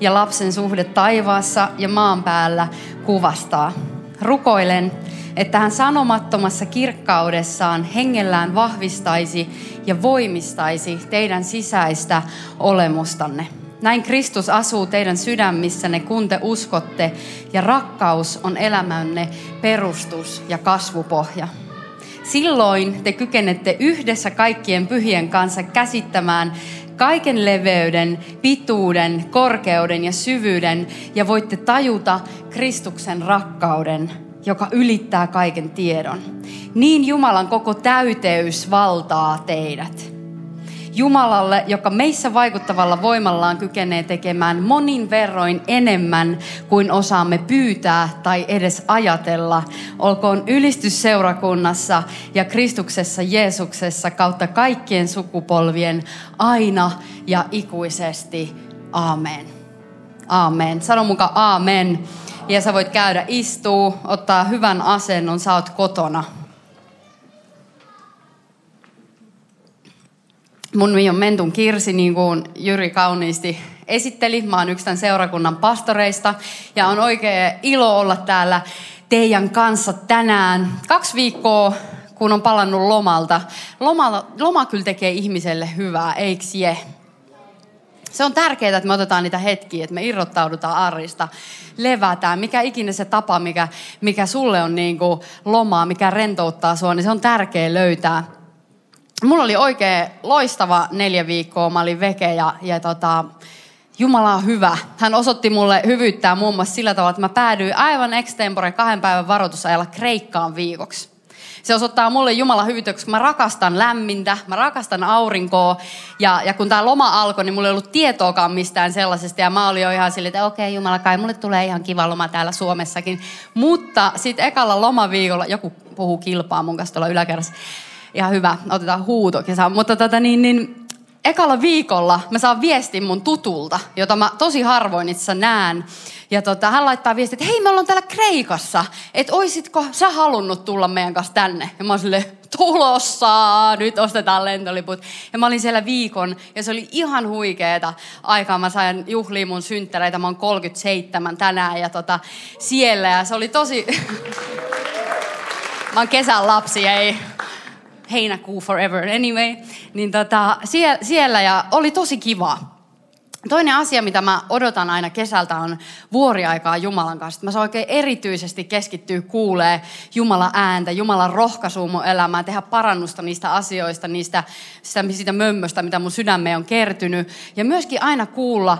ja lapsen suhde taivaassa ja maan päällä kuvastaa. Rukoilen, että hän sanomattomassa kirkkaudessaan hengellään vahvistaisi ja voimistaisi teidän sisäistä olemustanne. Näin Kristus asuu teidän sydämissänne, kun te uskotte, ja rakkaus on elämänne perustus ja kasvupohja. Silloin te kykenette yhdessä kaikkien pyhien kanssa käsittämään kaiken leveyden, pituuden, korkeuden ja syvyyden ja voitte tajuta Kristuksen rakkauden, joka ylittää kaiken tiedon. Niin Jumalan koko täyteys valtaa teidät. Jumalalle, joka meissä vaikuttavalla voimallaan kykenee tekemään monin verroin enemmän kuin osaamme pyytää tai edes ajatella. Olkoon ylistys seurakunnassa ja Kristuksessa Jeesuksessa kautta kaikkien sukupolvien aina ja ikuisesti. Amen. Amen. Sano mukaan amen. Ja sä voit käydä istuu, ottaa hyvän asennon, sä oot kotona. Mun on Mentun Kirsi, niin kuin Jyri kauniisti esitteli. Mä oon yksi tämän seurakunnan pastoreista ja on oikein ilo olla täällä teidän kanssa tänään. Kaksi viikkoa, kun on palannut lomalta. Loma, loma kyllä tekee ihmiselle hyvää, eikö je? Se on tärkeää, että me otetaan niitä hetkiä, että me irrottaudutaan arista, levätään. Mikä ikinä se tapa, mikä, mikä sulle on niin kuin lomaa, mikä rentouttaa sua, niin se on tärkeä löytää mulla oli oikein loistava neljä viikkoa. Mä olin veke ja, ja tota, Jumala on hyvä. Hän osoitti mulle hyvyyttää muun muassa sillä tavalla, että mä päädyin aivan extempore kahden päivän varoitusajalla Kreikkaan viikoksi. Se osoittaa mulle Jumala hyvyyttä, koska mä rakastan lämmintä, mä rakastan aurinkoa. Ja, ja kun tämä loma alkoi, niin mulla ei ollut tietoakaan mistään sellaisesta. Ja mä olin jo ihan silleen, että okei okay, Jumala, kai mulle tulee ihan kiva loma täällä Suomessakin. Mutta sitten ekalla lomaviikolla, joku puhuu kilpaa mun kanssa tuolla yläkerrassa ihan hyvä, otetaan huuto kesä. Mutta tota, niin, niin, ekalla viikolla mä saan viestin mun tutulta, jota mä tosi harvoin itse näen. Ja tota, hän laittaa viestin, että hei me ollaan täällä Kreikassa, että oisitko sä halunnut tulla meidän kanssa tänne? Ja mä oon silleen, tulossa, nyt ostetaan lentoliput. Ja mä olin siellä viikon ja se oli ihan huikeeta aikaa. Mä sain juhliin mun synttäreitä, mä oon 37 tänään ja tota, siellä ja se oli tosi... mä oon kesän lapsi, ei heinäkuu forever anyway, niin tota, siellä, siellä ja oli tosi kiva. Toinen asia, mitä mä odotan aina kesältä, on vuoriaikaa Jumalan kanssa. Mä saan oikein erityisesti keskittyä kuulee Jumalan ääntä, Jumalan rohkaisua mun elämään, tehdä parannusta niistä asioista, niistä, sitä, siitä mömmöstä, mitä mun sydämeen on kertynyt. Ja myöskin aina kuulla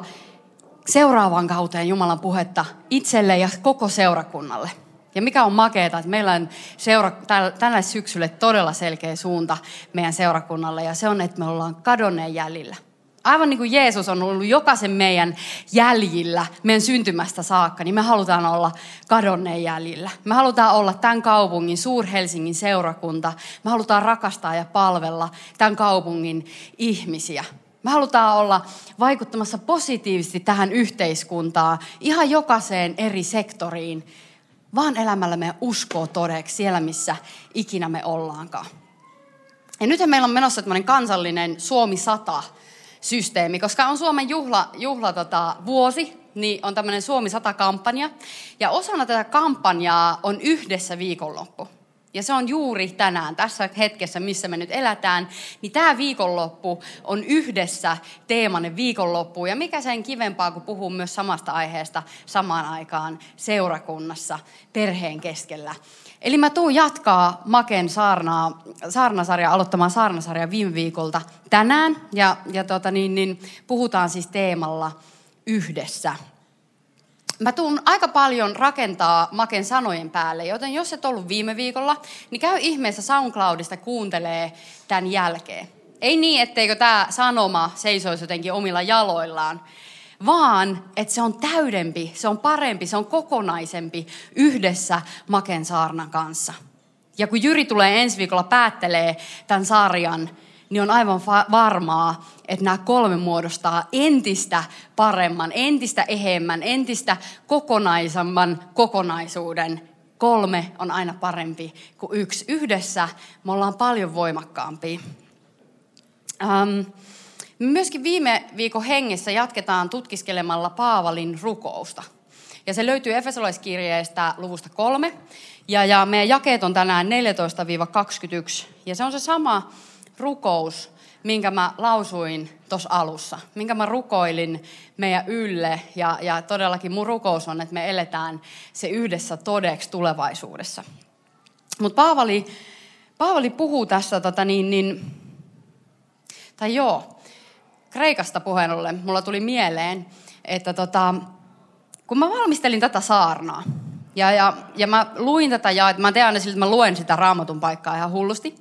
seuraavan kauteen Jumalan puhetta itselle ja koko seurakunnalle. Ja mikä on makeeta, että meillä on seura, tällä syksyllä todella selkeä suunta meidän seurakunnalle ja se on, että me ollaan kadonneen jäljillä. Aivan niin kuin Jeesus on ollut jokaisen meidän jäljillä, meidän syntymästä saakka, niin me halutaan olla kadonneen jäljillä. Me halutaan olla tämän kaupungin, Suur-Helsingin seurakunta. Me halutaan rakastaa ja palvella tämän kaupungin ihmisiä. Me halutaan olla vaikuttamassa positiivisesti tähän yhteiskuntaan, ihan jokaiseen eri sektoriin vaan elämällä me uskoo todeksi siellä, missä ikinä me ollaankaan. Ja nythän meillä on menossa tämmöinen kansallinen Suomi 100 systeemi, koska on Suomen juhla, juhla tota, vuosi, niin on tämmöinen Suomi 100-kampanja. Ja osana tätä kampanjaa on yhdessä viikonloppu. Ja se on juuri tänään, tässä hetkessä, missä me nyt elätään, niin tämä viikonloppu on yhdessä teemanne viikonloppu. Ja mikä sen kivempaa, kun puhuu myös samasta aiheesta samaan aikaan seurakunnassa, perheen keskellä. Eli mä tuun jatkaa Maken saarnaa, saarnasarja, aloittamaan saarnasarja viime viikolta tänään. Ja, ja tota niin, niin, puhutaan siis teemalla yhdessä mä tuun aika paljon rakentaa Maken sanojen päälle, joten jos et ollut viime viikolla, niin käy ihmeessä SoundCloudista kuuntelee tämän jälkeen. Ei niin, etteikö tämä sanoma seisoisi jotenkin omilla jaloillaan, vaan että se on täydempi, se on parempi, se on kokonaisempi yhdessä Maken saarnan kanssa. Ja kun Jyri tulee ensi viikolla päättelee tämän sarjan, niin on aivan varmaa, että nämä kolme muodostaa entistä paremman, entistä ehemmän, entistä kokonaisemman kokonaisuuden. Kolme on aina parempi kuin yksi. Yhdessä me ollaan paljon voimakkaampia. Um, myöskin viime viikon hengessä jatketaan tutkiskelemalla Paavalin rukousta. Ja se löytyy Efesolaiskirjeestä luvusta kolme. Ja, ja meidän jakeet on tänään 14-21. Ja se on se sama rukous, minkä mä lausuin tuossa alussa, minkä mä rukoilin meidän ylle. Ja, ja todellakin mun rukous on, että me eletään se yhdessä todeksi tulevaisuudessa. Mutta Paavali, Paavali puhuu tässä, tota niin, niin, tai joo, Kreikasta puheen ollen, mulla tuli mieleen, että tota, kun mä valmistelin tätä saarnaa, ja, ja, ja mä luin tätä ja mä tein aina siltä, että mä luen sitä raamatun paikkaa ihan hullusti.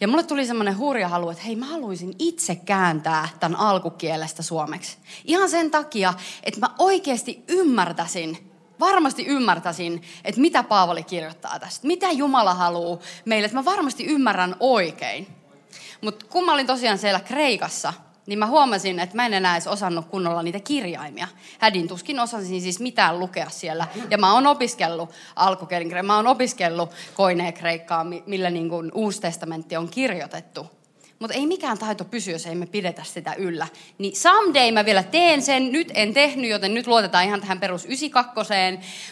Ja mulle tuli semmoinen hurja halu, että hei mä haluaisin itse kääntää tämän alkukielestä suomeksi. Ihan sen takia, että mä oikeasti ymmärtäisin, varmasti ymmärtäisin, että mitä Paavali kirjoittaa tästä. Mitä Jumala haluaa meille, että mä varmasti ymmärrän oikein. Mutta kun mä olin tosiaan siellä Kreikassa, niin mä huomasin, että mä en enää edes osannut kunnolla niitä kirjaimia. Hädin tuskin osasin siis mitään lukea siellä. Ja mä oon opiskellut alkukielen, mä oon opiskellut koineen kreikkaa, millä niin kuin uusi testamentti on kirjoitettu. Mutta ei mikään taito pysy, jos ei me pidetä sitä yllä. Niin someday mä vielä teen sen, nyt en tehnyt, joten nyt luotetaan ihan tähän perus 92.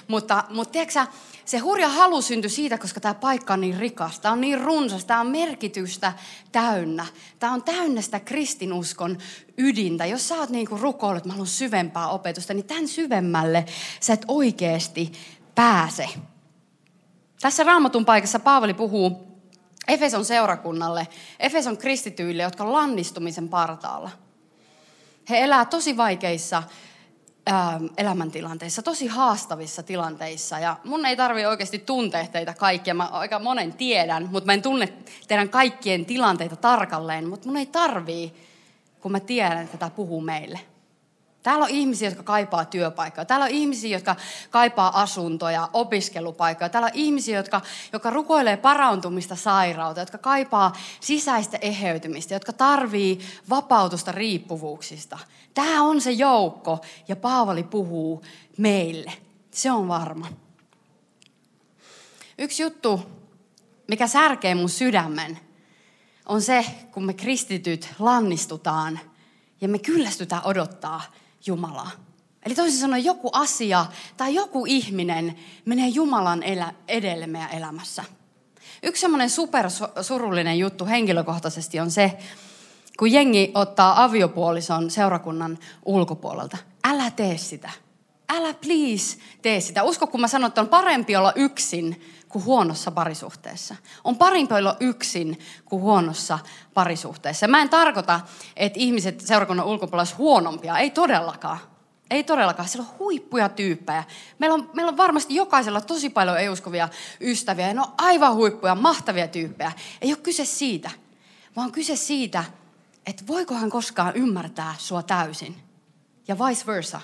Mutta, mutta tiedätkö se hurja halu syntyi siitä, koska tämä paikka on niin rikas, tämä on niin runsas, tämä on merkitystä täynnä. Tämä on täynnä sitä kristinuskon ydintä. Jos sä oot niin kuin rukoillut, mä haluan syvempää opetusta, niin tämän syvemmälle sä et oikeasti pääse. Tässä raamatun paikassa Paavali puhuu Efeson seurakunnalle, Efeson kristityille, jotka on lannistumisen partaalla. He elää tosi vaikeissa Ähm, elämäntilanteissa, tosi haastavissa tilanteissa. Ja mun ei tarvi oikeasti tuntea teitä kaikkia. Mä aika monen tiedän, mutta mä en tunne teidän kaikkien tilanteita tarkalleen. Mutta mun ei tarvii, kun mä tiedän, että tämä puhuu meille. Täällä on ihmisiä, jotka kaipaa työpaikkaa. Täällä on ihmisiä, jotka kaipaa asuntoja, opiskelupaikkoja. Täällä on ihmisiä, jotka, jotka rukoilee parantumista sairautta, jotka kaipaa sisäistä eheytymistä, jotka tarvii vapautusta riippuvuuksista. Tämä on se joukko ja Paavali puhuu meille. Se on varma. Yksi juttu, mikä särkee mun sydämen, on se, kun me kristityt lannistutaan ja me kyllästytään odottaa Jumalaa. Eli toisin sanoen joku asia tai joku ihminen menee Jumalan edelle meidän elämässä. Yksi semmoinen supersurullinen juttu henkilökohtaisesti on se, kun jengi ottaa aviopuolison seurakunnan ulkopuolelta. Älä tee sitä. Älä please tee sitä. Usko, kun mä sanon, että on parempi olla yksin kuin huonossa parisuhteessa. On parempi olla yksin kuin huonossa parisuhteessa. Mä en tarkoita, että ihmiset seurakunnan ulkopuolella olisivat huonompia. Ei todellakaan. Ei todellakaan. Siellä on huippuja tyyppejä. Meillä on, meillä on varmasti jokaisella tosi paljon ei-uskovia ystäviä. Ja ne on aivan huippuja, mahtavia tyyppejä. Ei ole kyse siitä, vaan kyse siitä, että voiko hän koskaan ymmärtää sua täysin. Ja vice versa.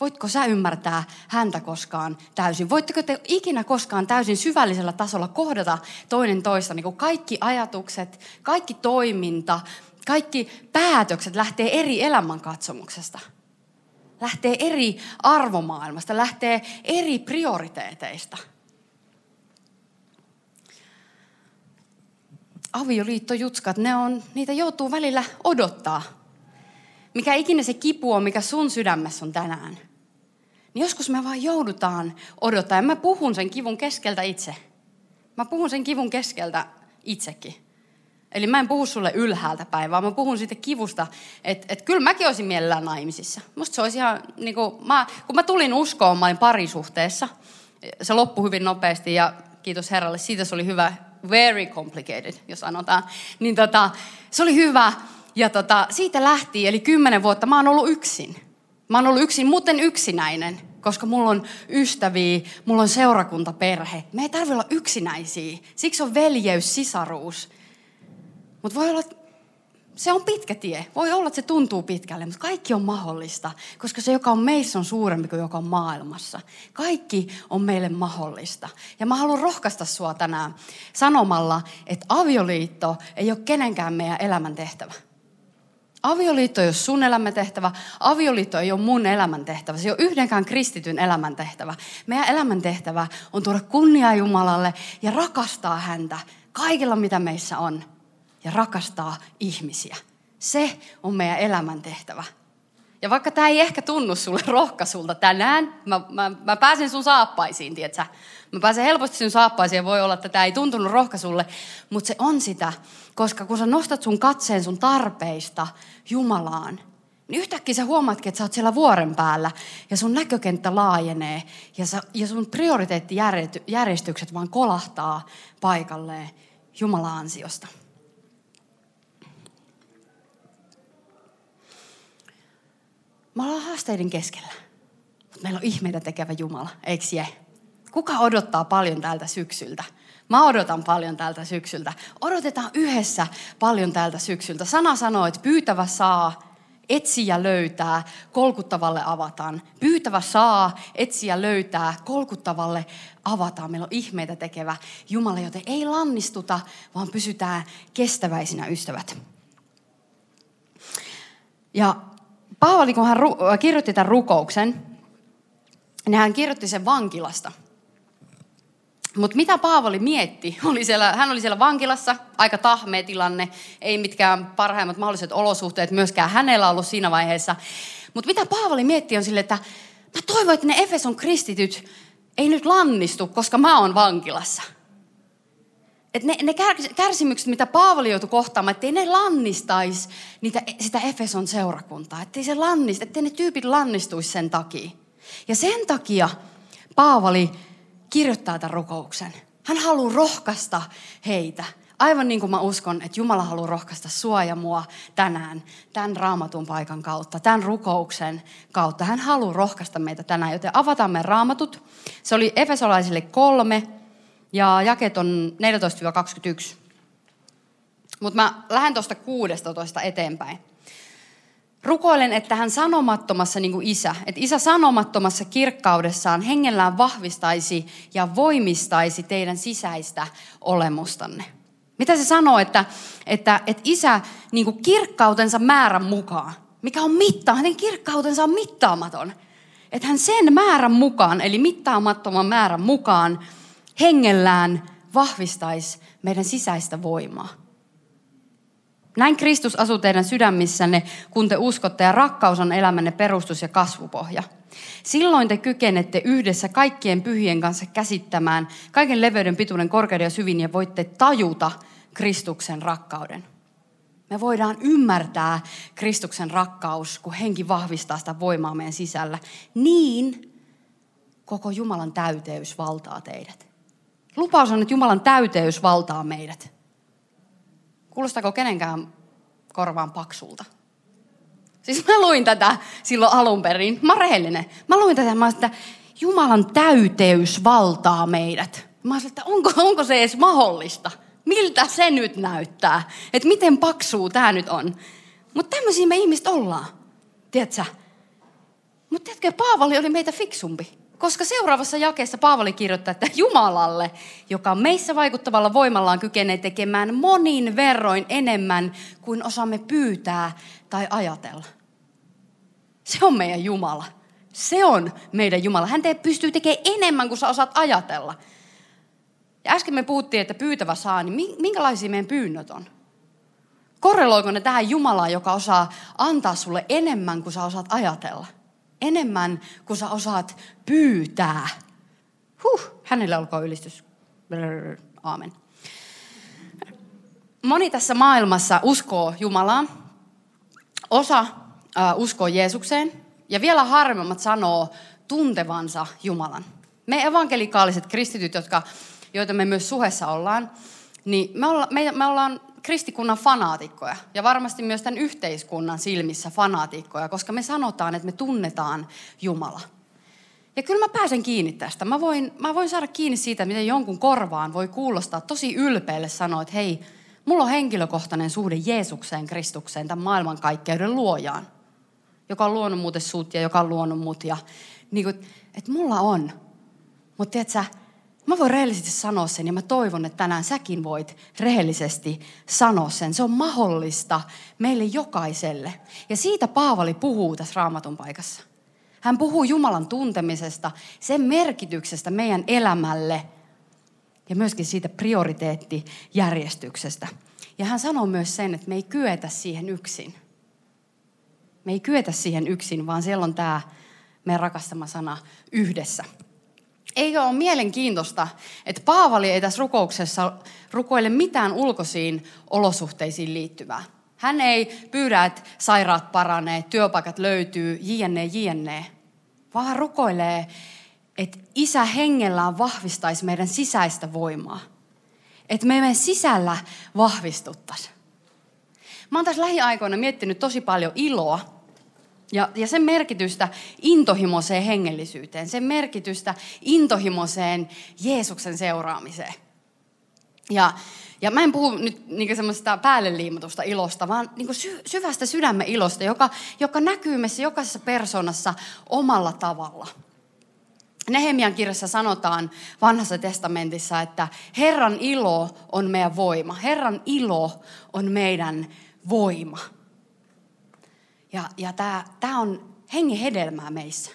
Voitko sä ymmärtää häntä koskaan täysin? Voitteko te ikinä koskaan täysin syvällisellä tasolla kohdata toinen toista? Niin kuin kaikki ajatukset, kaikki toiminta, kaikki päätökset lähtee eri elämänkatsomuksesta. Lähtee eri arvomaailmasta, lähtee eri prioriteeteista. Avioliittojutskat, ne on, niitä joutuu välillä odottaa. Mikä ikinä se kipu on, mikä sun sydämessä on tänään niin joskus me vaan joudutaan odottaa. Ja mä puhun sen kivun keskeltä itse. Mä puhun sen kivun keskeltä itsekin. Eli mä en puhu sulle ylhäältä päin, vaan mä puhun siitä kivusta, että et kyllä mäkin olisin mielellään naimisissa. Musta se olisi ihan, niin kuin, mä, kun mä tulin uskoon, mä olin parisuhteessa. Se loppui hyvin nopeasti ja kiitos Herralle, siitä se oli hyvä, very complicated, jos sanotaan. Niin tota, se oli hyvä ja tota, siitä lähti, eli kymmenen vuotta mä oon ollut yksin. Mä oon ollut yksin, muuten yksinäinen, koska mulla on ystäviä, mulla on seurakuntaperhe. Me ei tarvitse olla yksinäisiä. Siksi on veljeys, sisaruus. Mutta voi olla, se on pitkä tie. Voi olla, että se tuntuu pitkälle, mutta kaikki on mahdollista, koska se, joka on meissä, on suurempi kuin joka on maailmassa. Kaikki on meille mahdollista. Ja mä haluan rohkaista sua tänään sanomalla, että avioliitto ei ole kenenkään meidän elämän tehtävä. Avioliitto ei ole sun elämäntehtävä, avioliitto ei ole mun elämäntehtävä, se ei ole yhdenkään kristityn elämäntehtävä. Meidän elämäntehtävä on tuoda kunniaa Jumalalle ja rakastaa häntä kaikilla mitä meissä on ja rakastaa ihmisiä. Se on meidän elämäntehtävä. Ja vaikka tämä ei ehkä tunnu sulle rohkaisulta tänään, mä, mä, mä pääsen sun saappaisiin, tietsä. Mä pääsen helposti sun saappaisiin ja voi olla, että tämä ei tuntunut rohkaisulle, mutta se on sitä, koska kun sä nostat sun katseen sun tarpeista Jumalaan, niin yhtäkkiä sä huomaatkin, että sä oot siellä vuoren päällä ja sun näkökenttä laajenee ja, sä, ja sun prioriteettijärjestykset vaan kolahtaa paikalleen Jumalan ansiosta. Me ollaan haasteiden keskellä, mutta meillä on ihmeitä tekevä Jumala, eikö je? Kuka odottaa paljon tältä syksyltä? Mä odotan paljon tältä syksyltä. Odotetaan yhdessä paljon tältä syksyltä. Sana sanoo, että pyytävä saa, etsiä löytää, kolkuttavalle avataan. Pyytävä saa, etsiä löytää, kolkuttavalle avataan. Meillä on ihmeitä tekevä Jumala, joten ei lannistuta, vaan pysytään kestäväisinä ystävät. Ja Paavali, kun hän kirjoitti tämän rukouksen, niin hän kirjoitti sen vankilasta. Mutta mitä Paavali mietti? Oli siellä, hän oli siellä vankilassa, aika tahmea tilanne, ei mitkään parhaimmat mahdolliset olosuhteet myöskään hänellä ollut siinä vaiheessa. Mutta mitä Paavali mietti on sille, että mä toivon, että ne Efeson kristityt ei nyt lannistu, koska mä oon vankilassa – että ne, ne kärsimykset, mitä Paavali joutui kohtaamaan, ettei ne lannistaisi niitä, sitä Efeson seurakuntaa. Ettei, se lannist, ettei ne tyypit lannistuisi sen takia. Ja sen takia Paavali kirjoittaa tämän rukouksen. Hän haluaa rohkaista heitä. Aivan niin kuin mä uskon, että Jumala haluaa rohkaista sua ja mua tänään, tämän raamatun paikan kautta, tämän rukouksen kautta. Hän haluaa rohkaista meitä tänään, joten avataan me raamatut. Se oli Efesolaisille kolme, ja jaket on 14-21. Mutta mä lähden tuosta 16 eteenpäin. Rukoilen, että hän sanomattomassa niin kuin isä, että isä sanomattomassa kirkkaudessaan hengellään vahvistaisi ja voimistaisi teidän sisäistä olemustanne. Mitä se sanoo, että, että, että isä niin kuin kirkkautensa määrän mukaan, mikä on mittaa, hänen kirkkautensa on mittaamaton. Että hän sen määrän mukaan, eli mittaamattoman määrän mukaan, hengellään vahvistaisi meidän sisäistä voimaa. Näin Kristus asuu teidän sydämissänne, kun te uskotte ja rakkaus on elämänne perustus ja kasvupohja. Silloin te kykenette yhdessä kaikkien pyhien kanssa käsittämään kaiken leveyden, pituuden, korkeuden ja syvin ja voitte tajuta Kristuksen rakkauden. Me voidaan ymmärtää Kristuksen rakkaus, kun henki vahvistaa sitä voimaa meidän sisällä. Niin koko Jumalan täyteys valtaa teidät. Lupaus on, että Jumalan täyteys valtaa meidät. Kuulostaako kenenkään korvaan paksulta? Siis mä luin tätä silloin alun perin. Mä rehellinen. Mä luin tätä, mä että Jumalan täyteys valtaa meidät. Mä sanoin, että onko, onko se edes mahdollista? Miltä se nyt näyttää? Että miten paksuu tämä nyt on? Mutta tämmöisiä me ihmiset ollaan. Tiedätkö? Mutta tiedätkö, Paavali oli meitä fiksumpi. Koska seuraavassa jakeessa Paavali kirjoittaa, että Jumalalle, joka meissä vaikuttavalla voimallaan kykenee tekemään monin verroin enemmän kuin osaamme pyytää tai ajatella. Se on meidän Jumala. Se on meidän Jumala. Hän pystyy tekemään enemmän kuin sä osaat ajatella. Ja äsken me puhuttiin, että pyytävä saa, niin minkälaisia meidän pyynnöt on? Korreloiko ne tähän Jumalaan, joka osaa antaa sulle enemmän kuin sä osaat ajatella? Enemmän kuin sä osaat pyytää. Huh, hänelle olkoon ylistys. Aamen. Moni tässä maailmassa uskoo Jumalaan. Osa äh, uskoo Jeesukseen. Ja vielä harvemmat sanoo tuntevansa Jumalan. Me evankelikaaliset kristityt, jotka, joita me myös suhessa ollaan, niin me, olla, me, me ollaan kristikunnan fanaatikkoja ja varmasti myös tämän yhteiskunnan silmissä fanaatikkoja, koska me sanotaan, että me tunnetaan Jumala. Ja kyllä mä pääsen kiinni tästä. Mä voin, mä voin saada kiinni siitä, miten jonkun korvaan voi kuulostaa tosi ylpeälle sanoa, että hei, Mulla on henkilökohtainen suhde Jeesukseen, Kristukseen, tämän maailmankaikkeuden luojaan, joka on luonut muuten sut ja joka on luonut mut. Ja, niin kuin, että mulla on. Mutta tiedätkö, mä voin rehellisesti sanoa sen ja mä toivon, että tänään säkin voit rehellisesti sanoa sen. Se on mahdollista meille jokaiselle. Ja siitä Paavali puhuu tässä raamatun paikassa. Hän puhuu Jumalan tuntemisesta, sen merkityksestä meidän elämälle ja myöskin siitä prioriteettijärjestyksestä. Ja hän sanoo myös sen, että me ei kyetä siihen yksin. Me ei kyetä siihen yksin, vaan siellä on tämä meidän rakastama sana yhdessä. Eikö ole mielenkiintoista, että Paavali ei tässä rukouksessa rukoile mitään ulkoisiin olosuhteisiin liittyvää. Hän ei pyydä, että sairaat paranee, työpaikat löytyy, jne, jne, vaan rukoilee, että isä hengellään vahvistaisi meidän sisäistä voimaa. Että me meidän sisällä vahvistuttaisiin. Mä oon tässä lähiaikoina miettinyt tosi paljon iloa ja, ja sen merkitystä intohimoiseen hengellisyyteen, sen merkitystä intohimoiseen Jeesuksen seuraamiseen. Ja, ja mä en puhu nyt niin semmoista päälle liimatusta ilosta, vaan niin sy- syvästä sydämen ilosta, joka, joka näkyy meissä jokaisessa persoonassa omalla tavalla. Nehemian kirjassa sanotaan vanhassa testamentissa, että Herran ilo on meidän voima. Herran ilo on meidän voima. Ja, ja tämä on hengen hedelmää meissä.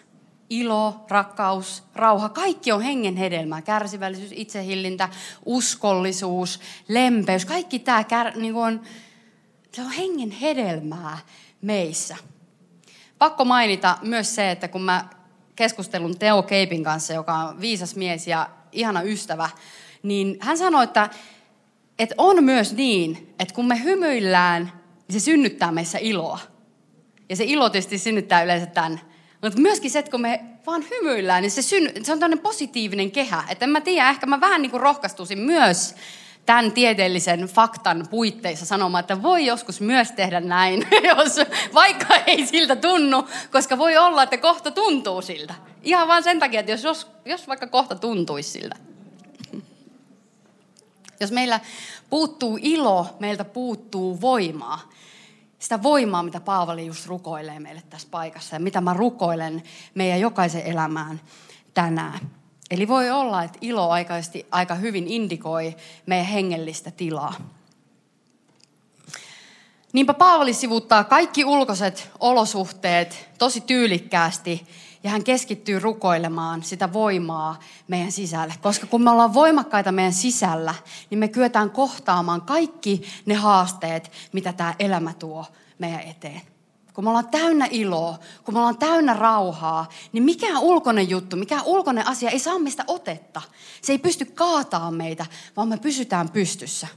Ilo, rakkaus, rauha, kaikki on hengen hedelmää. Kärsivällisyys, itsehillintä, uskollisuus, lempeys, kaikki tämä niin on, se on hengen hedelmää meissä. Pakko mainita myös se, että kun mä keskustelun Teo Keipin kanssa, joka on viisas mies ja ihana ystävä, niin hän sanoi, että, että on myös niin, että kun me hymyillään, niin se synnyttää meissä iloa. Ja se ilo tietysti synnyttää yleensä tämän. Mutta myöskin se, että kun me vaan hymyillään, niin se, synny, se on tämmöinen positiivinen kehä. Että en mä tiedä, ehkä mä vähän niin kuin rohkaistuisin myös tämän tieteellisen faktan puitteissa sanomaan, että voi joskus myös tehdä näin, jos, vaikka ei siltä tunnu, koska voi olla, että kohta tuntuu siltä. Ihan vaan sen takia, että jos, jos, jos vaikka kohta tuntuisi siltä. Jos meillä puuttuu ilo, meiltä puuttuu voimaa sitä voimaa, mitä Paavali just rukoilee meille tässä paikassa ja mitä mä rukoilen meidän jokaisen elämään tänään. Eli voi olla, että ilo aikaisesti aika hyvin indikoi meidän hengellistä tilaa. Niinpä Paavali sivuttaa kaikki ulkoiset olosuhteet tosi tyylikkäästi ja hän keskittyy rukoilemaan sitä voimaa meidän sisälle. Koska kun me ollaan voimakkaita meidän sisällä, niin me kyetään kohtaamaan kaikki ne haasteet, mitä tämä elämä tuo meidän eteen. Kun me ollaan täynnä iloa, kun me ollaan täynnä rauhaa, niin mikään ulkoinen juttu, mikään ulkoinen asia ei saa meistä otetta. Se ei pysty kaataa meitä, vaan me pysytään pystyssä.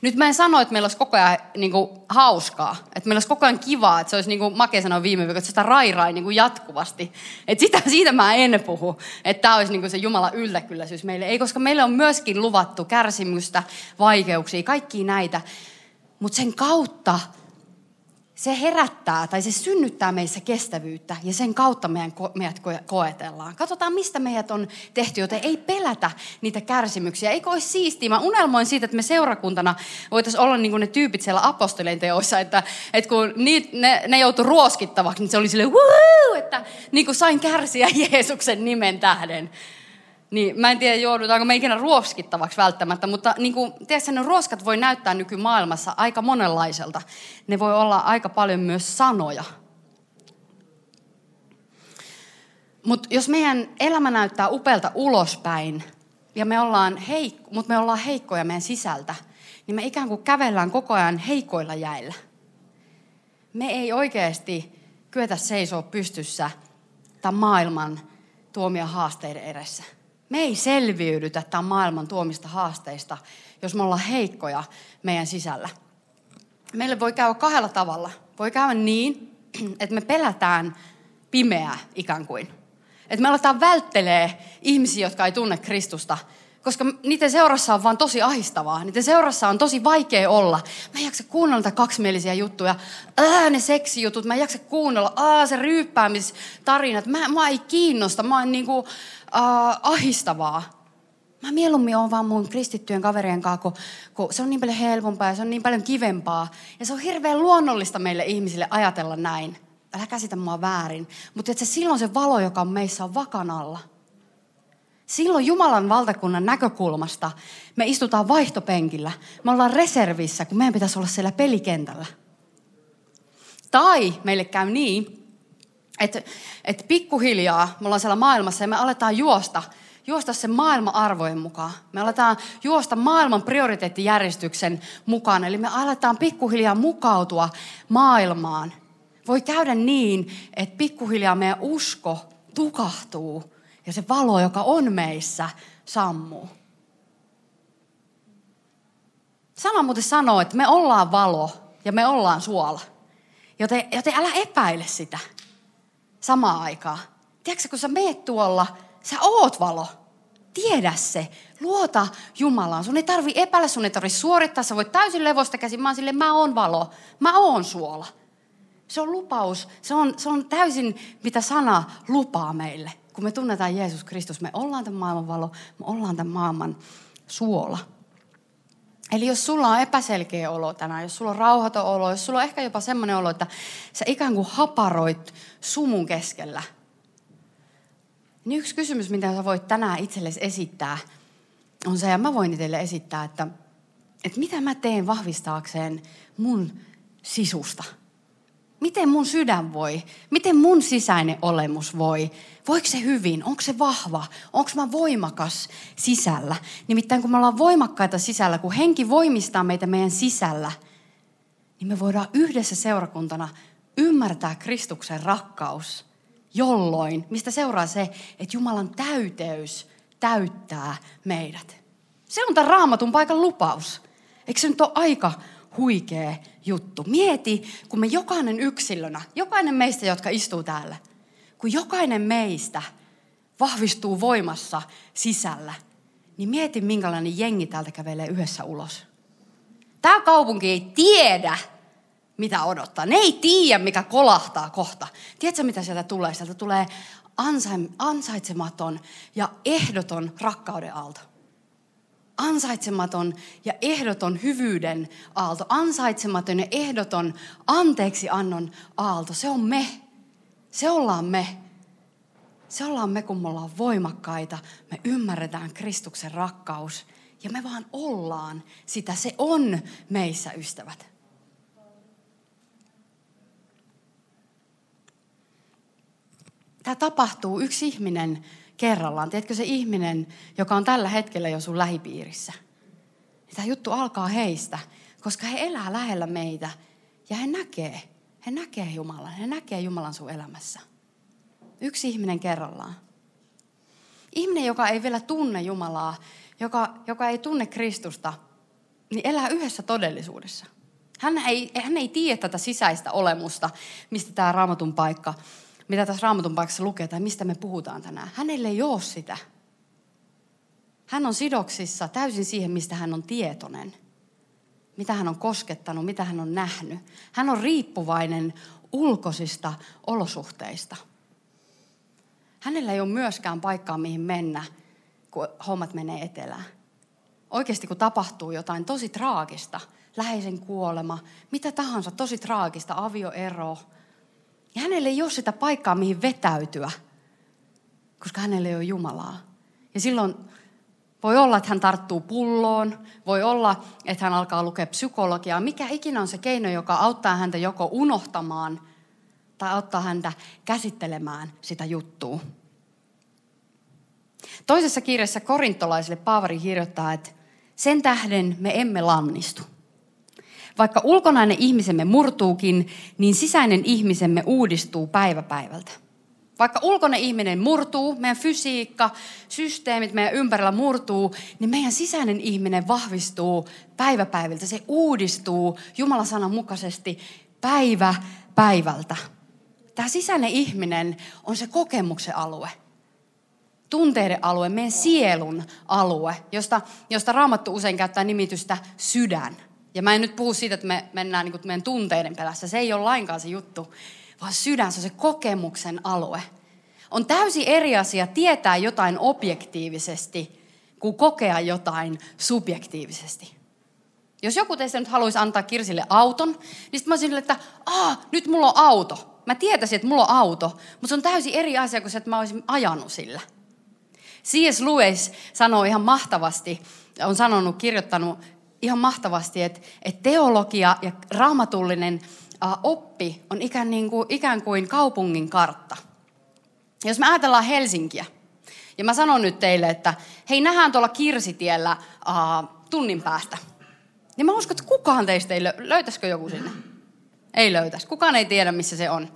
Nyt mä en sano, että meillä olisi koko ajan niin kuin, hauskaa, että meillä olisi koko ajan kivaa, että se olisi niin kuin Make sanoi viime viikolla, että sitä rairai niin kuin jatkuvasti. Että sitä, siitä mä en puhu, että tämä olisi niin kuin se Jumalan yltäkylläisyys meille. Ei, koska meille on myöskin luvattu kärsimystä, vaikeuksia, kaikki näitä. Mutta sen kautta se herättää tai se synnyttää meissä kestävyyttä ja sen kautta meidän, meidät koetellaan. Katsotaan, mistä meidät on tehty, joten ei pelätä niitä kärsimyksiä. Eikö olisi siistiä? Mä unelmoin siitä, että me seurakuntana voitaisiin olla niin kuin ne tyypit siellä apostolien teoissa, että, että kun niit, ne, ne joutu ruoskittavaksi, niin se oli silleen, että niin kuin sain kärsiä Jeesuksen nimen tähden. Niin mä en tiedä, joudutaanko me ikinä ruoskittavaksi välttämättä, mutta niin kuin, tiedätkö, ne ruoskat voi näyttää nykymaailmassa aika monenlaiselta. Ne voi olla aika paljon myös sanoja. Mutta jos meidän elämä näyttää upelta ulospäin, ja me ollaan heik- mutta me ollaan heikkoja meidän sisältä, niin me ikään kuin kävellään koko ajan heikoilla jäillä. Me ei oikeasti kyetä seisoa pystyssä tämän maailman tuomia haasteiden edessä. Me ei selviydytä tämän maailman tuomista haasteista, jos me ollaan heikkoja meidän sisällä. Meille voi käydä kahdella tavalla. Voi käydä niin, että me pelätään pimeää ikään kuin. Että me aletaan välttelee ihmisiä, jotka ei tunne Kristusta, koska niiden seurassa on vaan tosi ahistavaa. Niiden seurassa on tosi vaikea olla. Mä en jaksa kuunnella niitä kaksimielisiä juttuja. Ää, ne seksijutut, mä en jaksa kuunnella. Aa, se ryyppäämistarinat. Mä, mä ei kiinnosta. Mä oon niinku, äh, ahistavaa. Mä mieluummin oon vaan mun kristittyjen kaverien kanssa, kun, kun se on niin paljon helpompaa ja se on niin paljon kivempaa. Ja se on hirveän luonnollista meille ihmisille ajatella näin. Älä käsitä mua väärin. Mutta että se silloin se valo, joka on meissä, on vakan alla. Silloin Jumalan valtakunnan näkökulmasta me istutaan vaihtopenkillä. Me ollaan reservissä, kun meidän pitäisi olla siellä pelikentällä. Tai meille käy niin, että, että pikkuhiljaa me ollaan siellä maailmassa ja me aletaan juosta, juosta sen maailman arvojen mukaan. Me aletaan juosta maailman prioriteettijärjestyksen mukaan. Eli me aletaan pikkuhiljaa mukautua maailmaan. Voi käydä niin, että pikkuhiljaa meidän usko tukahtuu ja se valo, joka on meissä, sammuu. Sana muuten sanoo, että me ollaan valo ja me ollaan suola. Joten, joten älä epäile sitä samaan aikaan. Tiedätkö, kun sä meet tuolla, sä oot valo. Tiedä se. Luota Jumalaan. Sun ei tarvi epäillä, sun ei tarvi suorittaa. Sä voit täysin levosta käsin. Mä oon sille, mä oon valo. Mä oon suola. Se on lupaus. Se on, se on täysin, mitä sana lupaa meille. Kun me tunnetaan Jeesus Kristus, me ollaan tämän maailman valo, me ollaan tämän maailman suola. Eli jos sulla on epäselkeä olo tänään, jos sulla on rauhaton olo, jos sulla on ehkä jopa semmoinen olo, että sä ikään kuin haparoit sumun keskellä, niin yksi kysymys, mitä sä voit tänään itsellesi esittää, on se, ja mä voin itselle esittää, että, että mitä mä teen vahvistaakseen mun sisusta – Miten mun sydän voi? Miten mun sisäinen olemus voi? Voiko se hyvin? Onko se vahva? Onko mä voimakas sisällä? Nimittäin kun me ollaan voimakkaita sisällä, kun henki voimistaa meitä meidän sisällä, niin me voidaan yhdessä seurakuntana ymmärtää Kristuksen rakkaus, jolloin, mistä seuraa se, että Jumalan täyteys täyttää meidät. Se on tämän raamatun paikan lupaus. Eikö se nyt ole aika huikea juttu. Mieti, kun me jokainen yksilönä, jokainen meistä, jotka istuu täällä, kun jokainen meistä vahvistuu voimassa sisällä, niin mieti, minkälainen jengi täältä kävelee yhdessä ulos. Tämä kaupunki ei tiedä, mitä odottaa. Ne ei tiedä, mikä kolahtaa kohta. Tiedätkö, mitä sieltä tulee? Sieltä tulee ansaitsematon ja ehdoton rakkauden aalto ansaitsematon ja ehdoton hyvyyden aalto, ansaitsematon ja ehdoton anteeksi annon aalto. Se on me. Se ollaan me. Se ollaan me, kun me ollaan voimakkaita. Me ymmärretään Kristuksen rakkaus ja me vaan ollaan sitä. Se on meissä, ystävät. Tämä tapahtuu. Yksi ihminen kerrallaan. Tiedätkö se ihminen, joka on tällä hetkellä jo sun lähipiirissä? Niin tämä juttu alkaa heistä, koska he elää lähellä meitä ja he näkee, he näkee Jumalan, he näkee Jumalan sun elämässä. Yksi ihminen kerrallaan. Ihminen, joka ei vielä tunne Jumalaa, joka, joka ei tunne Kristusta, niin elää yhdessä todellisuudessa. Hän ei, hän ei tiedä tätä sisäistä olemusta, mistä tämä raamatun paikka mitä tässä raamatun paikassa lukee tai mistä me puhutaan tänään. Hänelle ei ole sitä. Hän on sidoksissa täysin siihen, mistä hän on tietoinen. Mitä hän on koskettanut, mitä hän on nähnyt. Hän on riippuvainen ulkoisista olosuhteista. Hänellä ei ole myöskään paikkaa, mihin mennä, kun hommat menee etelään. Oikeasti, kun tapahtuu jotain tosi traagista, läheisen kuolema, mitä tahansa tosi traagista, avioero, ja hänelle ei ole sitä paikkaa, mihin vetäytyä, koska hänelle ei ole Jumalaa. Ja silloin voi olla, että hän tarttuu pulloon, voi olla, että hän alkaa lukea psykologiaa. Mikä ikinä on se keino, joka auttaa häntä joko unohtamaan tai auttaa häntä käsittelemään sitä juttua. Toisessa kirjassa korintolaisille Paavari kirjoittaa, että sen tähden me emme lannistu. Vaikka ulkonainen ihmisemme murtuukin, niin sisäinen ihmisemme uudistuu päivä päivältä. Vaikka ulkoinen ihminen murtuu, meidän fysiikka, systeemit meidän ympärillä murtuu, niin meidän sisäinen ihminen vahvistuu päivä päivältä. Se uudistuu Jumalan sanan mukaisesti päivä päivältä. Tämä sisäinen ihminen on se kokemuksen alue tunteiden alue, meidän sielun alue, josta, josta Raamattu usein käyttää nimitystä sydän. Ja mä en nyt puhu siitä, että me mennään niin kuin meidän tunteiden pelässä. Se ei ole lainkaan se juttu, vaan sydän, se on se kokemuksen alue. On täysin eri asia tietää jotain objektiivisesti, kuin kokea jotain subjektiivisesti. Jos joku teistä nyt haluaisi antaa Kirsille auton, niin sitten mä olisin että Aa, nyt mulla on auto. Mä tietäisin, että mulla on auto, mutta se on täysin eri asia kuin se, että mä olisin ajanut sillä. C.S. Lewis sanoo ihan mahtavasti, on sanonut, kirjoittanut ihan mahtavasti, että, että teologia ja raamatullinen oppi on ikään, niin kuin, ikään kuin kaupungin kartta. Jos me ajatellaan Helsinkiä, ja mä sanon nyt teille, että hei, nähdään tuolla Kirsitiellä uh, tunnin päästä. Niin mä uskon, että kukaan teistä ei lö- löytäisikö joku sinne? Ei löytäisi. Kukaan ei tiedä, missä se on.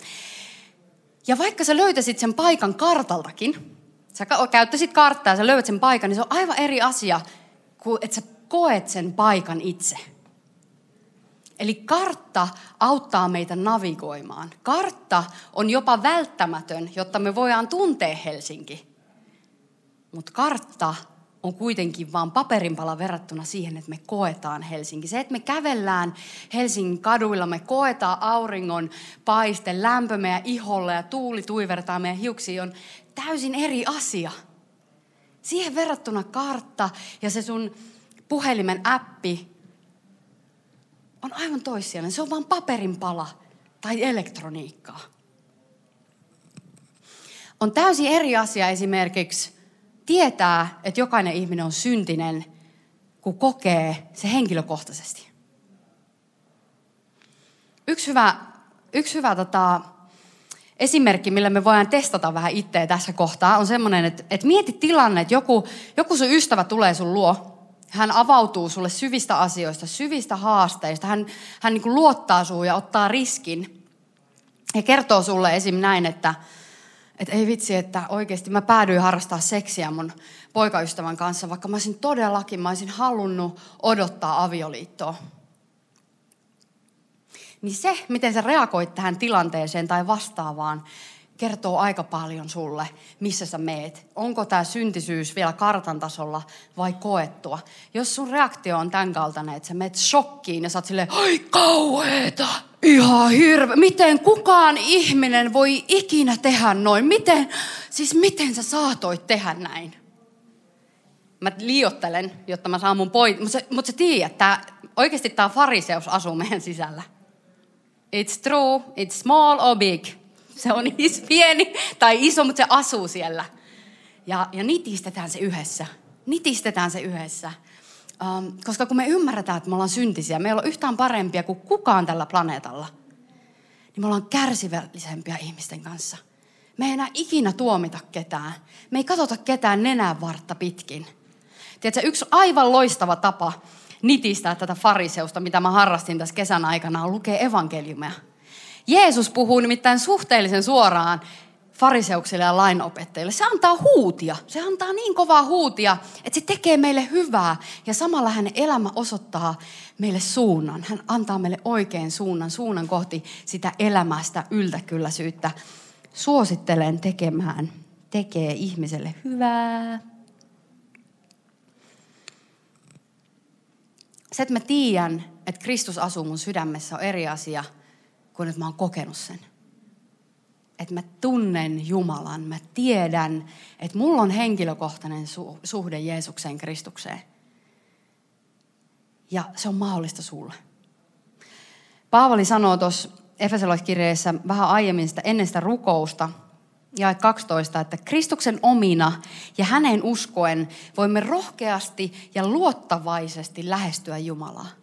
Ja vaikka sä löytäisit sen paikan kartaltakin, sä käyttäisit karttaa ja sä löydät sen paikan, niin se on aivan eri asia kuin että sä koet sen paikan itse. Eli kartta auttaa meitä navigoimaan. Kartta on jopa välttämätön, jotta me voidaan tuntea Helsinki. Mutta kartta on kuitenkin vain paperinpala verrattuna siihen, että me koetaan Helsinki. Se, että me kävellään Helsingin kaduilla, me koetaan auringon paiste, lämpö meidän iholle ja tuuli tuivertaa meidän hiuksiin, on täysin eri asia. Siihen verrattuna kartta ja se sun puhelimen appi on aivan toissijainen. Se on vain paperinpala tai elektroniikkaa. On täysin eri asia esimerkiksi tietää, että jokainen ihminen on syntinen, kun kokee se henkilökohtaisesti. Yksi hyvä, yksi hyvä tota, esimerkki, millä me voidaan testata vähän itseä tässä kohtaa, on semmoinen, että, että mieti tilanne, että joku, joku sun ystävä tulee sun luo, hän avautuu sulle syvistä asioista, syvistä haasteista, hän, hän niin luottaa suun ja ottaa riskin ja kertoo sulle esim. näin, että, että ei vitsi, että oikeasti mä päädyin harrastaa seksiä mun poikaystävän kanssa, vaikka mä olisin todellakin, mä olisin halunnut odottaa avioliittoa. Niin se, miten sä reagoit tähän tilanteeseen tai vastaavaan, kertoo aika paljon sulle, missä sä meet. Onko tämä syntisyys vielä kartan tasolla vai koettua? Jos sun reaktio on tämän kaltainen, että sä meet shokkiin ja sä oot silleen, ai kauheeta, ihan hirveä. Miten kukaan ihminen voi ikinä tehdä noin? Miten, siis miten sä saatoit tehdä näin? Mä liiottelen, jotta mä saan mun pointin. Mutta sä, mut sä tiedät, että oikeasti tämä fariseus asuu meidän sisällä. It's true, it's small or big. Se on niin pieni tai iso, mutta se asuu siellä. Ja, ja nitistetään se yhdessä. Nitistetään se yhdessä. Um, koska kun me ymmärretään, että me ollaan syntisiä, me ei olla yhtään parempia kuin kukaan tällä planeetalla, niin me ollaan kärsivällisempiä ihmisten kanssa. Me ei enää ikinä tuomita ketään. Me ei katsota ketään nenän vartta pitkin. Tiedätkö, yksi aivan loistava tapa nitistää tätä fariseusta, mitä mä harrastin tässä kesän aikana, on lukea evankeliumia. Jeesus puhuu nimittäin suhteellisen suoraan fariseuksille ja lainopettajille. Se antaa huutia. Se antaa niin kovaa huutia, että se tekee meille hyvää. Ja samalla hänen elämä osoittaa meille suunnan. Hän antaa meille oikein suunnan, suunnan kohti sitä elämästä yltäkylläisyyttä. Suosittelen tekemään, tekee ihmiselle hyvää. Se, että mä tiedän, että Kristus asuu mun sydämessä on eri asia – kuin että mä oon kokenut sen. Että mä tunnen Jumalan, mä tiedän, että mulla on henkilökohtainen su- suhde Jeesukseen, Kristukseen. Ja se on mahdollista sulle. Paavali sanoo tuossa Efesolaiskirjeessä vähän aiemmin sitä ennen sitä rukousta, ja 12, että Kristuksen omina ja hänen uskoen voimme rohkeasti ja luottavaisesti lähestyä Jumalaa.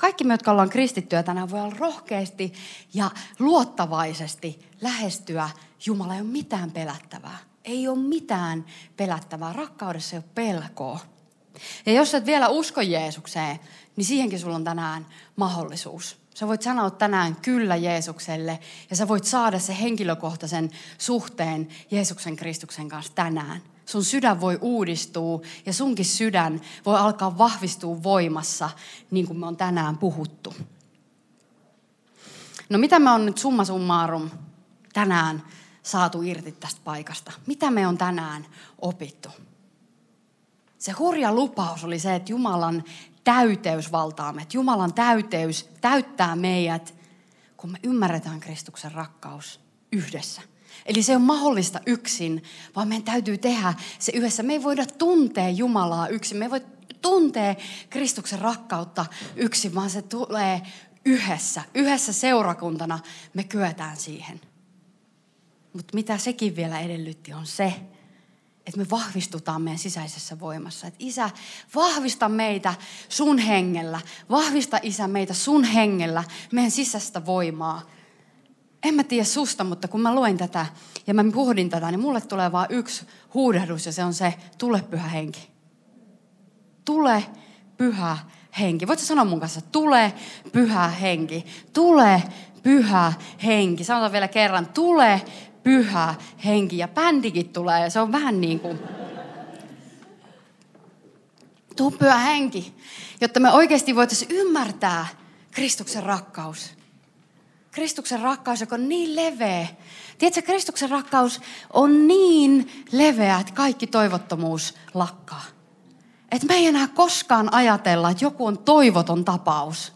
Kaikki me, jotka ollaan kristittyjä tänään, voi olla rohkeasti ja luottavaisesti lähestyä Jumala. Ei ole mitään pelättävää. Ei ole mitään pelättävää. Rakkaudessa ei ole pelkoa. Ja jos et vielä usko Jeesukseen, niin siihenkin sulla on tänään mahdollisuus. Sä voit sanoa tänään kyllä Jeesukselle ja sä voit saada se henkilökohtaisen suhteen Jeesuksen Kristuksen kanssa tänään sun sydän voi uudistua ja sunkin sydän voi alkaa vahvistua voimassa, niin kuin me on tänään puhuttu. No mitä me on nyt summa summarum tänään saatu irti tästä paikasta? Mitä me on tänään opittu? Se hurja lupaus oli se, että Jumalan täyteys valtaa meidät. Jumalan täyteys täyttää meidät, kun me ymmärretään Kristuksen rakkaus yhdessä. Eli se on mahdollista yksin, vaan meidän täytyy tehdä se yhdessä. Me ei voida tuntea Jumalaa yksin. Me ei voi tuntea Kristuksen rakkautta yksin, vaan se tulee yhdessä. Yhdessä seurakuntana me kyetään siihen. Mutta mitä sekin vielä edellytti on se, että me vahvistutaan meidän sisäisessä voimassa. Että isä, vahvista meitä sun hengellä. Vahvista isä meitä sun hengellä, meidän sisäistä voimaa. En mä tiedä susta, mutta kun mä luen tätä ja mä pohdin tätä, niin mulle tulee vain yksi huudahdus ja se on se, tule pyhä henki. Tule pyhä henki. Voitko sanoa mun kanssa, tule pyhä henki. Tule pyhä henki. Sanotaan vielä kerran, tule pyhä henki. Ja bändikin tulee ja se on vähän niin kuin... Tuu pyhä henki, jotta me oikeasti voitaisiin ymmärtää Kristuksen rakkaus. Kristuksen rakkaus, joka on niin leveä. Tiedätkö, Kristuksen rakkaus on niin leveä, että kaikki toivottomuus lakkaa. Että me ei enää koskaan ajatella, että joku on toivoton tapaus.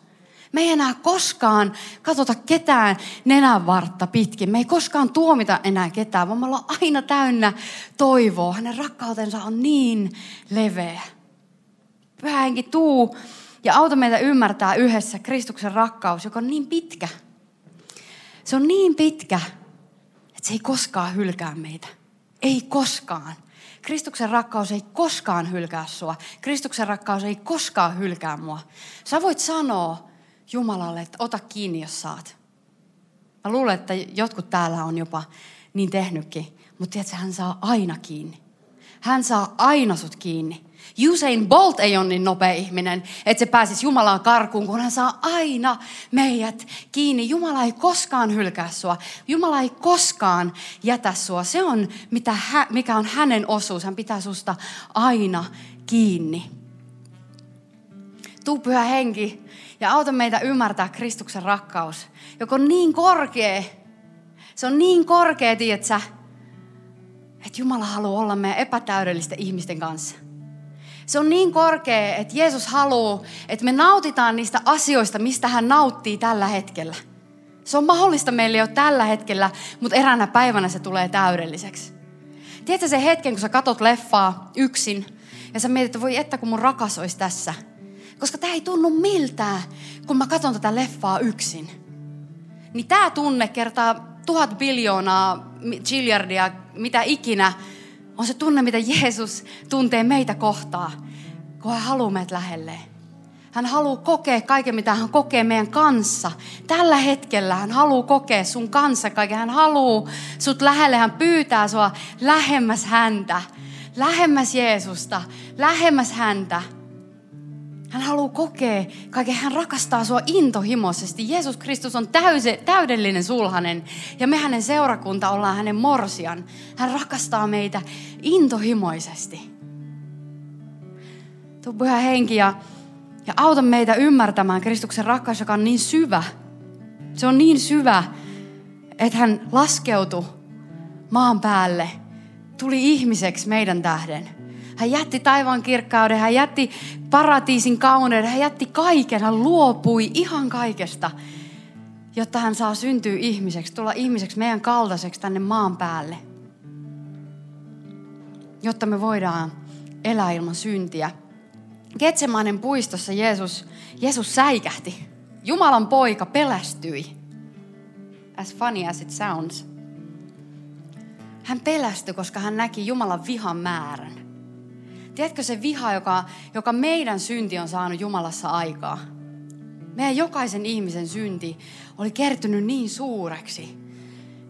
Me ei enää koskaan katsota ketään nenänvartta pitkin. Me ei koskaan tuomita enää ketään, vaan me ollaan aina täynnä toivoa. Hänen rakkautensa on niin leveä. Pyhä tuu ja auta meitä ymmärtää yhdessä Kristuksen rakkaus, joka on niin pitkä. Se on niin pitkä, että se ei koskaan hylkää meitä. Ei koskaan. Kristuksen rakkaus ei koskaan hylkää sua. Kristuksen rakkaus ei koskaan hylkää mua. Sä voit sanoa Jumalalle, että ota kiinni, jos saat. Mä luulen, että jotkut täällä on jopa niin tehnytkin. Mutta tiedätkö, hän saa aina kiinni. Hän saa aina sut kiinni. Usain Bolt ei ole niin nopea ihminen, että se pääsisi Jumalaan karkuun, kun hän saa aina meidät kiinni. Jumala ei koskaan hylkää sua. Jumala ei koskaan jätä sua. Se on, mitä hä, mikä on hänen osuus. Hän pitää susta aina kiinni. Tuu pyhä henki ja auta meitä ymmärtää Kristuksen rakkaus, joka on niin korkea. Se on niin korkea, tiedätkö, että Jumala haluaa olla meidän epätäydellisten ihmisten kanssa. Se on niin korkea, että Jeesus haluaa, että me nautitaan niistä asioista, mistä hän nauttii tällä hetkellä. Se on mahdollista meille jo tällä hetkellä, mutta eräänä päivänä se tulee täydelliseksi. Tiedätkö se hetken, kun sä katot leffaa yksin ja sä mietit, että voi että kun mun rakas olisi tässä. Koska tämä ei tunnu miltään, kun mä katson tätä leffaa yksin. Niin tämä tunne kertaa tuhat biljoonaa, chiljardia, mitä ikinä, on se tunne, mitä Jeesus tuntee meitä kohtaa, kun hän haluaa meitä lähelleen. Hän haluaa kokea kaiken, mitä hän kokee meidän kanssa. Tällä hetkellä hän haluaa kokea sun kanssa kaiken. Hän haluaa sut lähelle. Hän pyytää sua lähemmäs häntä. Lähemmäs Jeesusta. Lähemmäs häntä. Hän haluaa kokea kaiken. Hän rakastaa sua intohimoisesti. Jeesus Kristus on täyse, täydellinen sulhanen ja me hänen seurakunta ollaan hänen morsian. Hän rakastaa meitä intohimoisesti. Tuu pyhä henki ja, ja auta meitä ymmärtämään Kristuksen rakkaus, joka on niin syvä. Se on niin syvä, että hän laskeutui maan päälle, tuli ihmiseksi meidän tähden – hän jätti taivaan kirkkauden, hän jätti paratiisin kauneuden, hän jätti kaiken, hän luopui ihan kaikesta, jotta hän saa syntyä ihmiseksi, tulla ihmiseksi meidän kaltaiseksi tänne maan päälle. Jotta me voidaan elää ilman syntiä. Ketsemainen puistossa Jeesus, Jeesus säikähti. Jumalan poika pelästyi. As funny as it sounds. Hän pelästyi, koska hän näki Jumalan vihan määrän. Tiedätkö se viha, joka, joka meidän synti on saanut Jumalassa aikaa? Meidän jokaisen ihmisen synti oli kertynyt niin suureksi,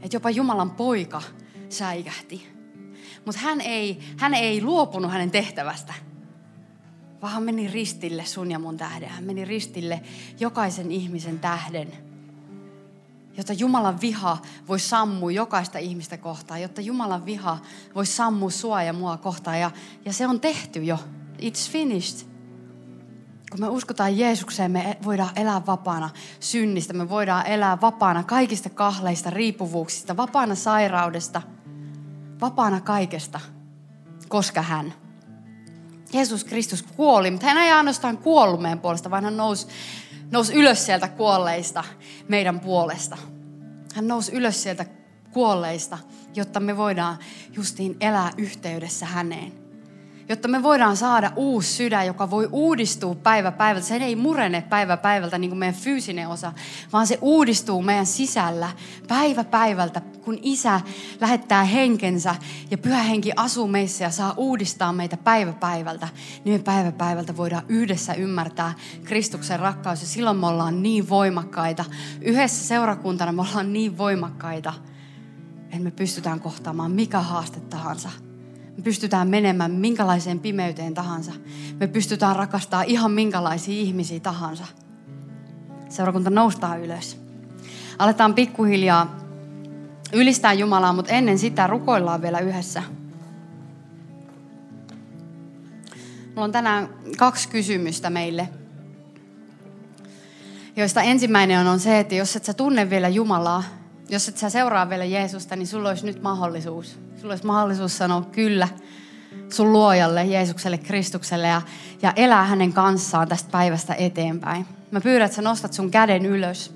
että jopa Jumalan poika säikähti. Mutta hän ei, hän ei luopunut hänen tehtävästä, vaan hän meni ristille sun ja mun tähden. Hän meni ristille jokaisen ihmisen tähden jotta Jumalan viha voi sammua jokaista ihmistä kohtaan, jotta Jumalan viha voi sammua sua ja mua kohtaan. Ja, ja se on tehty jo. It's finished. Kun me uskotaan Jeesukseen, me voidaan elää vapaana synnistä, me voidaan elää vapaana kaikista kahleista, riippuvuuksista, vapaana sairaudesta, vapaana kaikesta, koska hän. Jeesus Kristus kuoli, mutta hän ei ainoastaan kuollut meidän puolesta, vaan hän nousi nousi ylös sieltä kuolleista meidän puolesta. Hän nousi ylös sieltä kuolleista, jotta me voidaan justiin elää yhteydessä häneen jotta me voidaan saada uusi sydän, joka voi uudistua päivä päivältä. Se ei murene päivä päivältä niin kuin meidän fyysinen osa, vaan se uudistuu meidän sisällä päivä päivältä, kun isä lähettää henkensä ja pyhä henki asuu meissä ja saa uudistaa meitä päivä päivältä, niin me päivä päivältä voidaan yhdessä ymmärtää Kristuksen rakkaus ja silloin me ollaan niin voimakkaita. Yhdessä seurakuntana me ollaan niin voimakkaita, että me pystytään kohtaamaan mikä haaste tahansa – me pystytään menemään minkälaiseen pimeyteen tahansa. Me pystytään rakastaa ihan minkälaisia ihmisiä tahansa. Seurakunta noustaa ylös. Aletaan pikkuhiljaa ylistää Jumalaa, mutta ennen sitä rukoillaan vielä yhdessä. Mulla on tänään kaksi kysymystä meille, joista ensimmäinen on, se, että jos et sä tunne vielä Jumalaa, jos et sä seuraa vielä Jeesusta, niin sulla olisi nyt mahdollisuus. Sulla olisi mahdollisuus sanoa kyllä sun luojalle, Jeesukselle, Kristukselle ja, ja elää hänen kanssaan tästä päivästä eteenpäin. Mä pyydän, että sä nostat sun käden ylös,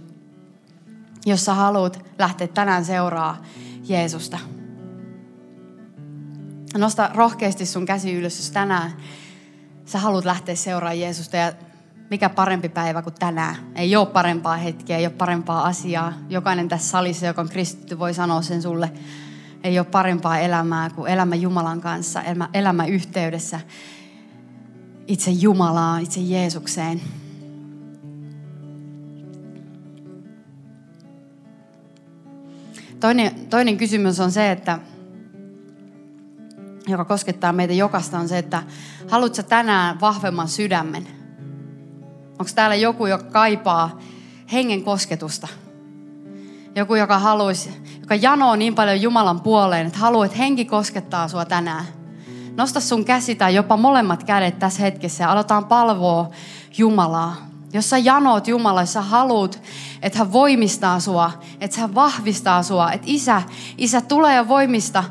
jos sä haluat lähteä tänään seuraa Jeesusta. Nosta rohkeasti sun käsi ylös, jos tänään sä haluat lähteä seuraa Jeesusta ja mikä parempi päivä kuin tänään. Ei ole parempaa hetkeä, ei ole parempaa asiaa. Jokainen tässä salissa, joka on kristitty, voi sanoa sen sulle. Ei ole parempaa elämää kuin elämä Jumalan kanssa, elämä, elämä yhteydessä itse Jumalaa, itse Jeesukseen. Toinen, toinen kysymys on se, että joka koskettaa meitä jokasta, on se, että haluatko tänään vahvemman sydämen? Onko täällä joku, joka kaipaa hengen kosketusta? Joku, joka haluaisi, joka janoo niin paljon Jumalan puoleen, että haluaa, että henki koskettaa sua tänään. Nosta sun käsi tai jopa molemmat kädet tässä hetkessä ja aloitetaan palvoa Jumalaa. Jos sä janoot Jumalaa, jos sä haluat, että hän voimistaa sua, että hän vahvistaa sua, että isä, isä tulee ja voimista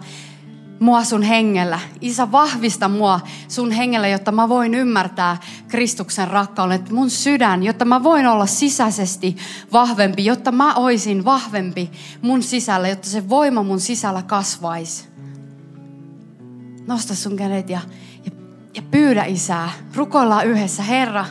mua sun hengellä. Isä, vahvista mua sun hengellä, jotta mä voin ymmärtää Kristuksen rakkauden. Mun sydän, jotta mä voin olla sisäisesti vahvempi, jotta mä oisin vahvempi mun sisällä, jotta se voima mun sisällä kasvaisi. Nosta sun kädet ja, ja, ja pyydä isää. Rukoillaan yhdessä, Herra,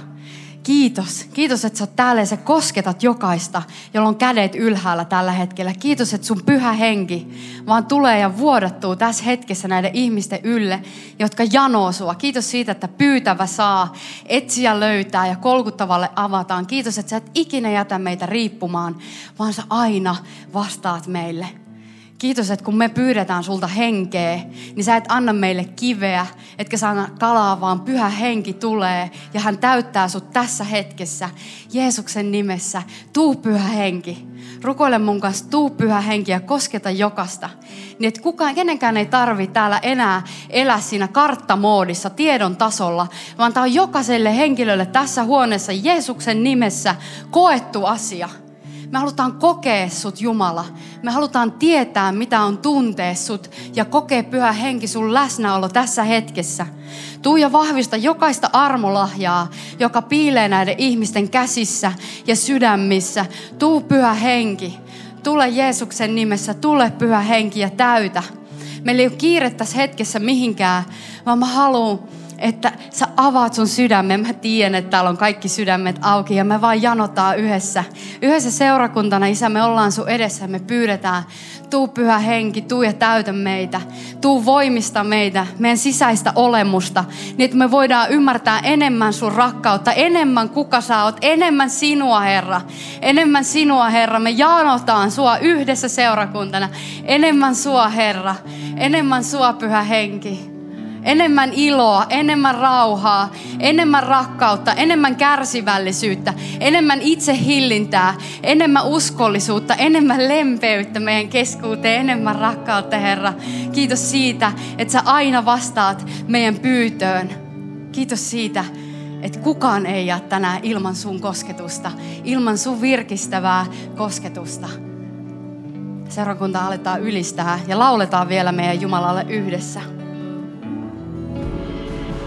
Kiitos. Kiitos, että sä oot täällä ja sä kosketat jokaista, jolla on kädet ylhäällä tällä hetkellä. Kiitos, että sun pyhä henki vaan tulee ja vuodattuu tässä hetkessä näiden ihmisten ylle, jotka janoo sua. Kiitos siitä, että pyytävä saa, etsiä löytää ja kolkuttavalle avataan. Kiitos, että sä et ikinä jätä meitä riippumaan, vaan sä aina vastaat meille. Kiitos, että kun me pyydetään sulta henkeä, niin sä et anna meille kiveä, etkä saa kalaa, vaan pyhä henki tulee ja hän täyttää sut tässä hetkessä. Jeesuksen nimessä, tuu pyhä henki. Rukoile mun kanssa, tuu pyhä henki ja kosketa jokasta. Niin että kukaan, kenenkään ei tarvi täällä enää elää siinä karttamoodissa, tiedon tasolla, vaan tämä on jokaiselle henkilölle tässä huoneessa Jeesuksen nimessä koettu asia – me halutaan kokea sut Jumala. Me halutaan tietää, mitä on tuntea sut ja kokea pyhä henki sun läsnäolo tässä hetkessä. Tuu ja vahvista jokaista armolahjaa, joka piilee näiden ihmisten käsissä ja sydämissä. Tuu pyhä henki. Tule Jeesuksen nimessä, tule pyhä henki ja täytä. Meillä ei ole kiire tässä hetkessä mihinkään, vaan mä haluan että sä avaat sun sydämen. Mä tiedän, että täällä on kaikki sydämet auki ja me vaan janotaan yhdessä. Yhdessä seurakuntana, Isä, me ollaan sun edessä me pyydetään, tuu pyhä henki, tuu ja täytä meitä. Tuu voimista meitä, meidän sisäistä olemusta, niin että me voidaan ymmärtää enemmän sun rakkautta, enemmän kuka sä oot, enemmän sinua Herra. Enemmän sinua Herra, me janotaan sua yhdessä seurakuntana. Enemmän sua Herra, enemmän sua pyhä henki enemmän iloa, enemmän rauhaa, enemmän rakkautta, enemmän kärsivällisyyttä, enemmän itsehillintää, enemmän uskollisuutta, enemmän lempeyttä meidän keskuuteen, enemmän rakkautta, Herra. Kiitos siitä, että sä aina vastaat meidän pyytöön. Kiitos siitä, että kukaan ei jää tänään ilman sun kosketusta, ilman sun virkistävää kosketusta. Seurakunta aletaan ylistää ja lauletaan vielä meidän Jumalalle yhdessä.